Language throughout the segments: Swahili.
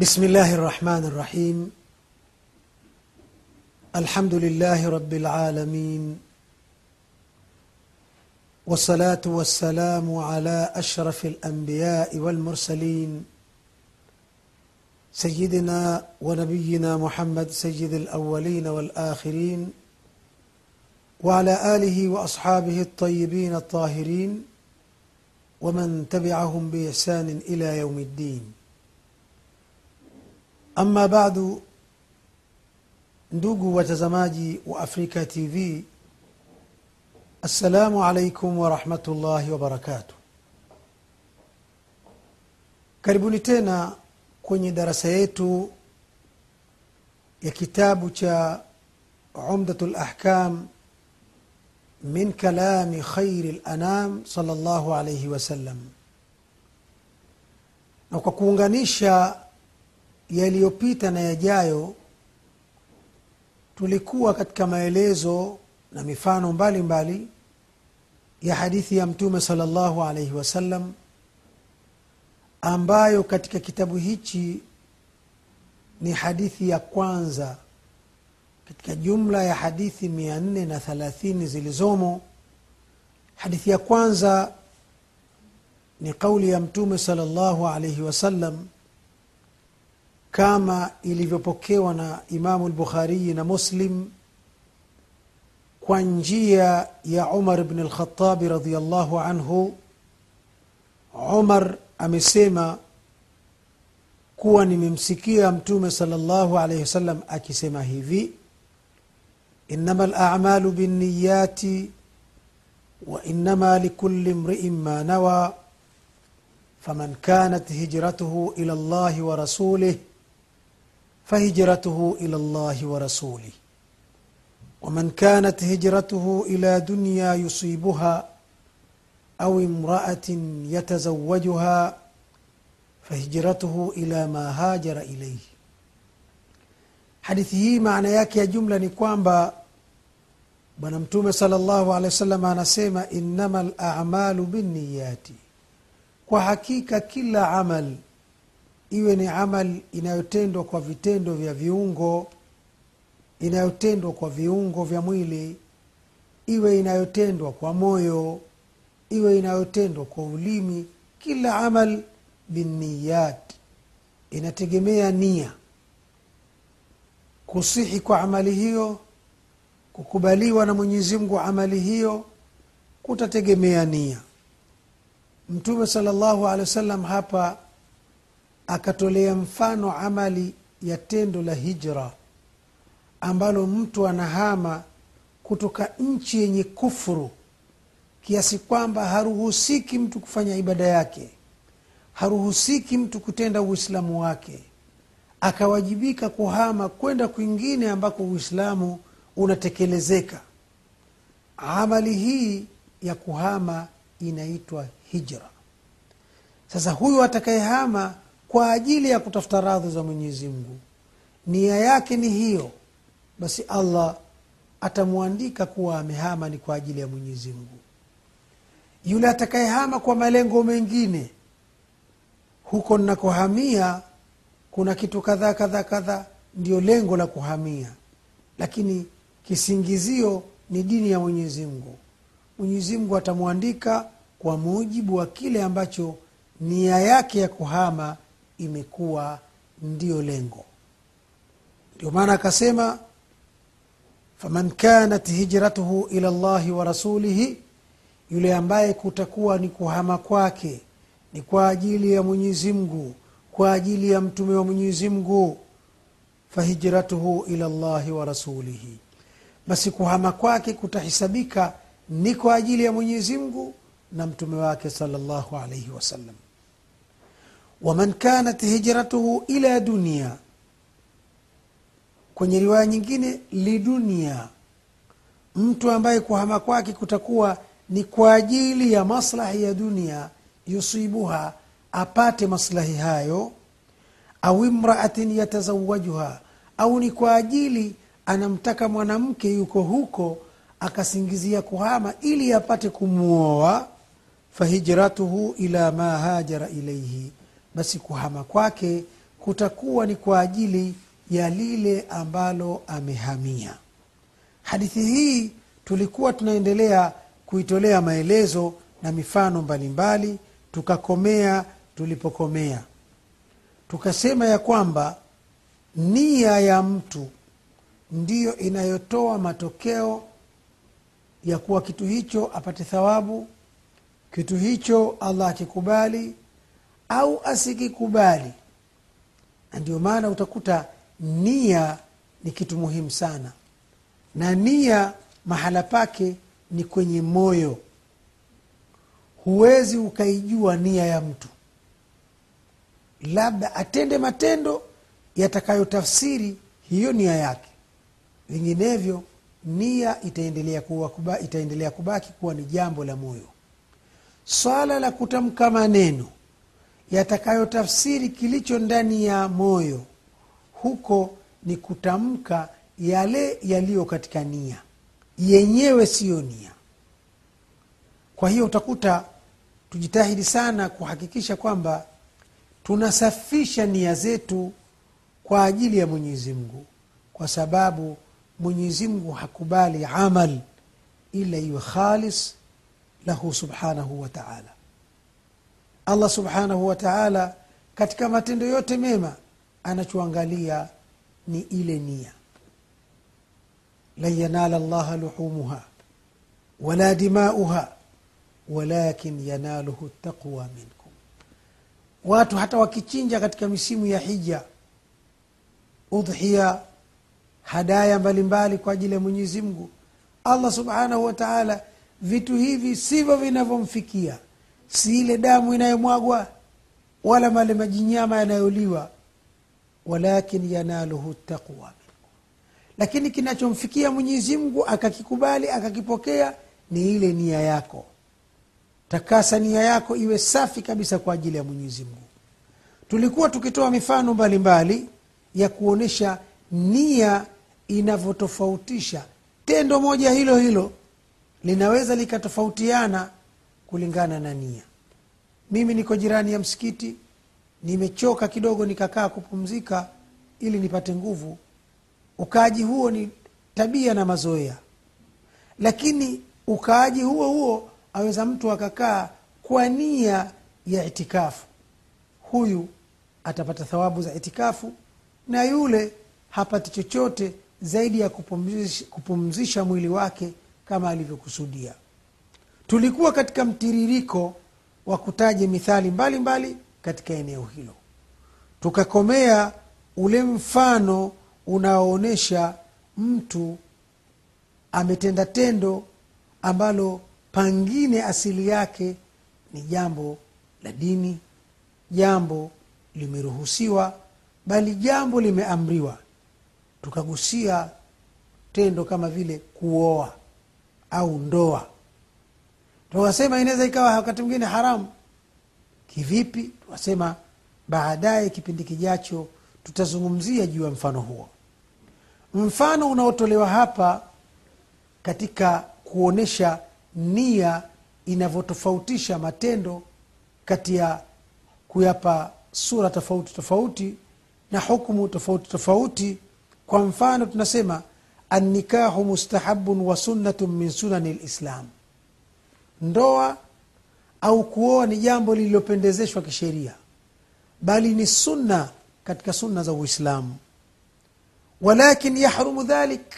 بسم الله الرحمن الرحيم. الحمد لله رب العالمين. والصلاة والسلام على أشرف الأنبياء والمرسلين. سيدنا ونبينا محمد سيد الأولين والآخرين. وعلى آله وأصحابه الطيبين الطاهرين. ومن تبعهم بإحسان إلى يوم الدين. Ama badu ndugu watazamaji wa afrika tv assalamu alaikum warahmatullahi wabarakatuh karibuni tena kwenye darasa yetu ya kitabu cha umdatu lahkam min kalami khairi lanam sal llahu alaihi wasallam na kwa kuunganisha yaliyopita na yajayo tulikuwa katika maelezo na mifano mbalimbali mbali ya hadithi ya mtume sala llahu alaihi wasallam ambayo katika kitabu hichi ni hadithi ya kwanza. Katika jumla ya hadithi mia nne na thalathini zilizomo hadithi ya kwanza ni qauli ya mtume sala llahu alaihi wasallam kama ilivyopokewa na imamu lbukhariyi na muslim kwa njia ya umar bni lkhatabi radiallahu anhu umar amesema kuwa nimemsikia mtume sala llahu alaihi wasallam akisema hivi inama lamalu binniyati وإنما لكل امرئ ما نوى فمن كانت هجرته إلى الله ورسوله فهجرته إلى الله ورسوله. ومن كانت هجرته إلى دنيا يصيبها أو امرأة يتزوجها فهجرته إلى ما هاجر إليه. حديثه معنى ياك يا جملة نكوانبا بنمتوم صلى الله عليه وسلم أنا سيما انما الاعمال بالنيات وحكيك كل عمل iwe ni amali inayotendwa kwa vitendo vya viungo inayotendwa kwa viungo vya mwili iwe inayotendwa kwa moyo iwe inayotendwa kwa ulimi kila amal binniyat inategemea nia. Kusihi kwa amali hiyo kukubaliwa na mwenyezi mungu amali hiyo kutategemea nia. Mtume sala llahu alehi wa sallam hapa akatolea mfano amali ya tendo la hijra ambalo mtu anahama kutoka nchi yenye kufuru kiasi kwamba haruhusiki mtu kufanya ibada yake haruhusiki mtu kutenda uislamu wake akawajibika kuhama kwenda kwingine ambako uislamu unatekelezeka. Amali hii ya kuhama inaitwa hijra. Sasa huyu atakayehama kwa ajili ya kutafuta radhi za mwenyezi mungu nia yake ni hiyo. Basi allah atamwandika kuwa amehama ni kwa ajili ya mwenyezi mungu. Yule atakayehama kwa malengo mengine huko nnakohamia kuna kitu kadhaa kadhaa kadhaa ndio lengo la kuhamia. Lakini kisingizio ni dini ya mwenyezi mungu. Mwenyezi mungu atamwandika kwa mujibu wa kile ambacho nia yake ya kuhama imekuwa ndiyo lengo. Ndio maana akasema faman kanat hijratuhu ila llahi wa rasulihi yule ambaye kutakuwa ni kuhama kwake ni kwa ajili ya mwenyezi mungu kwa ajili ya mtume wa mwenyezi mungu. Fahijratuhu ila llahi wa rasulihi. Basi kuhama kwake kutahisabika ni kwa ajili ya mwenyezi mungu na mtume wake sala llahu alaihi wasallam waman kanat hijratuhu ila dunia kwenye riwaya nyingine lidunia mtu ambaye kuhama kwake kutakuwa ni kwa ajili ya maslahi ya dunia yusibuha apate maslahi hayo. Au imraatin yatazawajuha au ni kwa ajili anamtaka mwanamke yuko huko akasingizia kuhama ili apate kumwoa fahijratuhu ila ma hajara ilaihi basi kuhama kwake kutakuwa ni kwa ajili ya lile ambalo amehamia. Hadithi hii tulikuwa tunaendelea kuitolea maelezo na mifano mbalimbali tukakomea tulipokomea. Tukasema ya kwamba nia ya mtu ndiyo inayotoa matokeo ya kuwa kitu hicho apate thawabu kitu hicho allah akikubali au asikikubali. Na ndio maana utakuta nia ni kitu muhimu sana. Na nia mahala pake ni kwenye moyo. Huwezi ukaijua nia ya mtu. Labda atende matendo yatakayotafsiri hiyo nia yake. Vinginevyo nia itaendelea, kuba, itaendelea kubaki kuwa ni jambo la moyo. Swala la kutamka maneno yatakayotafsiri kilicho ndani ya moyo. Huko ni kutamka yale yaliyo katika nia. Yenyewe siyo nia. Kwa hiyo utakuta tujitahidi sana kuhakikisha kwamba tunasafisha nia zetu kwa ajili ya mwenyezi mungu kwa sababu mwenyezi mungu hakubali amal ila iwe khalis lahu subhanahu wa taala allah subhanahu wa taala katika matendo yote mema anachoangalia ni ile nia. Lan yanala llaha luhumuha wala dimauha walakin yanaluhu taqwa minkum. Watu hata wakichinja katika misimu ya hija udhia hadaya mbalimbali kwa ajili ya mwenyezi mungu allah subhanahu wa taala vitu hivi sivyo vinavyomfikia si ile damu inayomwagwa wala male majinyama yanayoliwa walakin yanaluhu taqwa. Minkum lakini kinachomfikia mwenyezi mungu akakikubali akakipokea ni ile nia yako. Takasa nia yako iwe safi kabisa kwa ajili ya mwenyezi mungu. Tulikuwa tukitoa mifano mbalimbali mbali ya kuonyesha nia inavyotofautisha. Tendo moja hilo hilo linaweza likatofautiana kulingana na nia. Mimi niko jirani ya msikiti nimechoka kidogo nikakaa kupumzika ili nipate nguvu. Ukaaji huo ni tabia na mazoea. Lakini ukaaji huo huo aweza mtu akakaa kwa nia ya itikafu. Huyu atapata thawabu za itikafu na yule hapati chochote zaidi ya kupumzisha, kupumzisha mwili wake kama alivyokusudia tulikuwa katika mtiririko wa kutaja mithali mbalimbali mbali katika eneo hilo. Tukakomea ule mfano unaoonyesha mtu ametenda tendo ambalo pangine asili yake ni jambo la dini jambo limeruhusiwa bali jambo limeamriwa. Tukagusia tendo kama vile kuoa au ndoa tukasema inaweza ikawa wakati mwingine haramu. Kivipi? Tukasema baadaye kipindi kijacho tutazungumzia juu ya mfano huo. Mfano unaotolewa hapa katika kuonyesha nia inavyotofautisha matendo kati ya kuyapa sura tofauti tofauti na hukmu tofauti tofauti. Kwa mfano tunasema annikahu mustahabun wa sunnatun min sunani lislam ndoa au kuoa ni jambo lililopendezeshwa kisheria bali ni sunna katika sunna za uislamu. Walakin yahrumu dhalik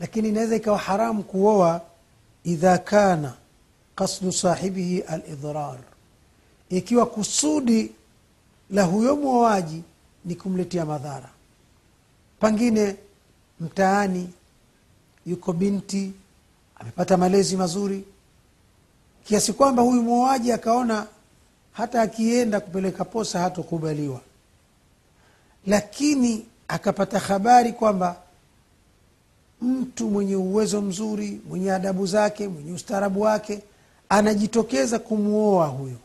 lakini inaweza ikawa haramu kuoa idha kana qasdu sahibihi alidrar. Ikiwa kusudi la huyo mwoaji ni kumletea madhara. Pangine mtaani yuko binti amepata malezi mazuri kiasi kwamba huyu mwoaji akaona hata akienda kupeleka posa hatokubaliwa lakini akapata habari kwamba mtu mwenye uwezo mzuri mwenye adabu zake mwenye ustaarabu wake anajitokeza kumwoa huyo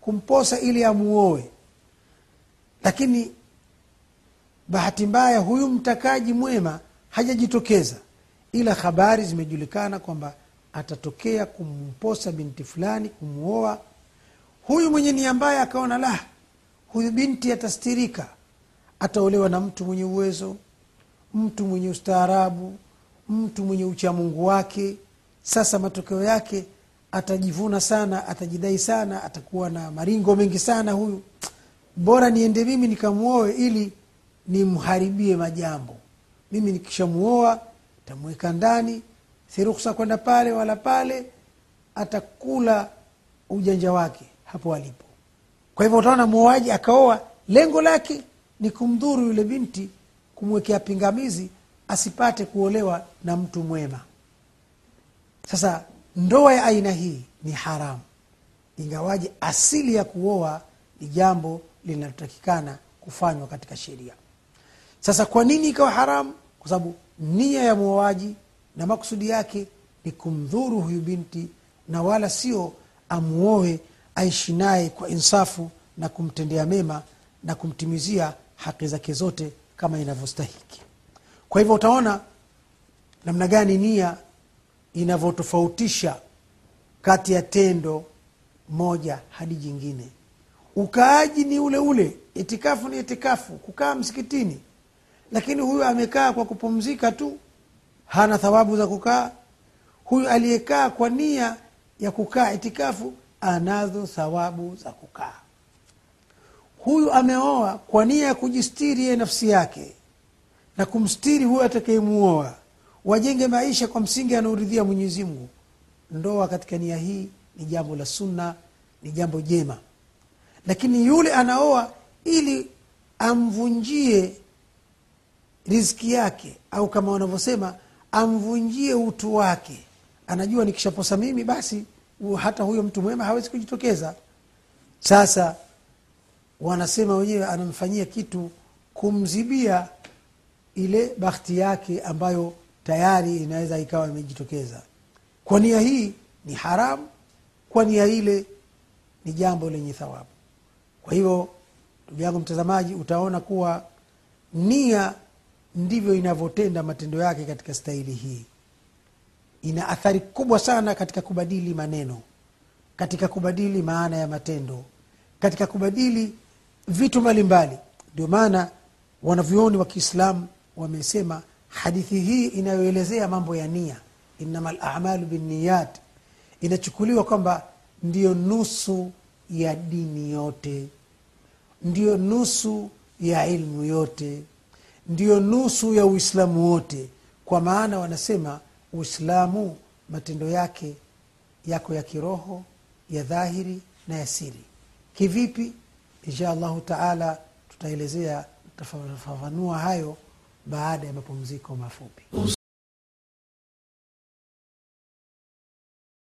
kumposa ili amuoe. Lakini bahati mbaya huyu mtakaji mwema hajajitokeza ila habari zimejulikana kwamba atatokea kumposa binti fulani kumwoa huyu mwenye nia mbaya akaona la huyu binti atastirika ataolewa na mtu mwenye uwezo mtu mwenye ustaarabu mtu mwenye uchamungu wake. Sasa matokeo yake atajivuna sana atajidai sana atakuwa na maringo mengi sana huyu. Bora niende mimi nikamwoe ili nimharibie majambo. Mimi nikishamuoa tamweka ndani si ruksa kwenda pale wala pale atakula ujanja wake hapo alipo. Kwa hivyo utaona muoaji akaoa lengo lake ni kumdhuru yule binti kumwekea pingamizi asipate kuolewa na mtu mwema. Sasa ndoa ya aina hii ni haramu. Ingawaje asili ya kuoa ni jambo linalotakikana kufanywa katika sheria. Sasa kwa nini ikawa haramu? Kwa sababu nia ya mwoaji na makusudi yake ni kumdhuru huyu binti na wala sio amuoe aishi naye kwa insafu na kumtendea mema na kumtimizia haki zake zote kama inavyostahiki. Kwa hivyo utaona namna gani nia inavyotofautisha kati ya tendo moja hadi jingine. Ukaaji ni ule ule itikafu ni itikafu kukaa msikitini. Lakini huyu amekaa kwa kupumzika tu hana thawabu za kukaa. Huyu aliyekaa kwa nia ya kukaa itikafu anazo thawabu za kukaa. Huyu ameoa kwa nia ya kujistiri ye nafsi yake na kumstiri huyu atakayemuoa wajenge maisha kwa msingi anaoridhia mwenyezi mungu. Ndoa katika nia hii ni jambo la sunna ni jambo jema. Lakini yule anaoa ili amvunjie riziki yake au kama wanavyosema amvunjie utu wake. Anajua nikishaposa mimi basi hata huyo mtu mwema hawezi kujitokeza. Sasa wanasema wenyewe anamfanyia kitu kumzibia ile bakhti yake ambayo tayari inaweza ikawa imejitokeza. Kwa nia hii ni haramu kwa nia ile ni jambo lenye thawabu. Kwa hivyo ndugu yangu mtazamaji utaona kuwa nia ndivyo inavyotenda matendo yake katika stahili hii. Ina athari kubwa sana katika kubadili maneno katika kubadili maana ya matendo katika kubadili vitu mbalimbali. Ndio maana wanavyuoni wa kiislamu wamesema hadithi hii inayoelezea mambo ya nia innama lamalu binniyat inachukuliwa kwamba ndiyo nusu ya dini yote ndiyo nusu ya ilmu yote ndiyo nusu ya uislamu wote. Kwa maana wanasema uislamu matendo yake yako ya kiroho ya dhahiri na ya siri. Kivipi? Insha allahu taala tutaelezea tutafafanua hayo baada ya mapumziko mafupi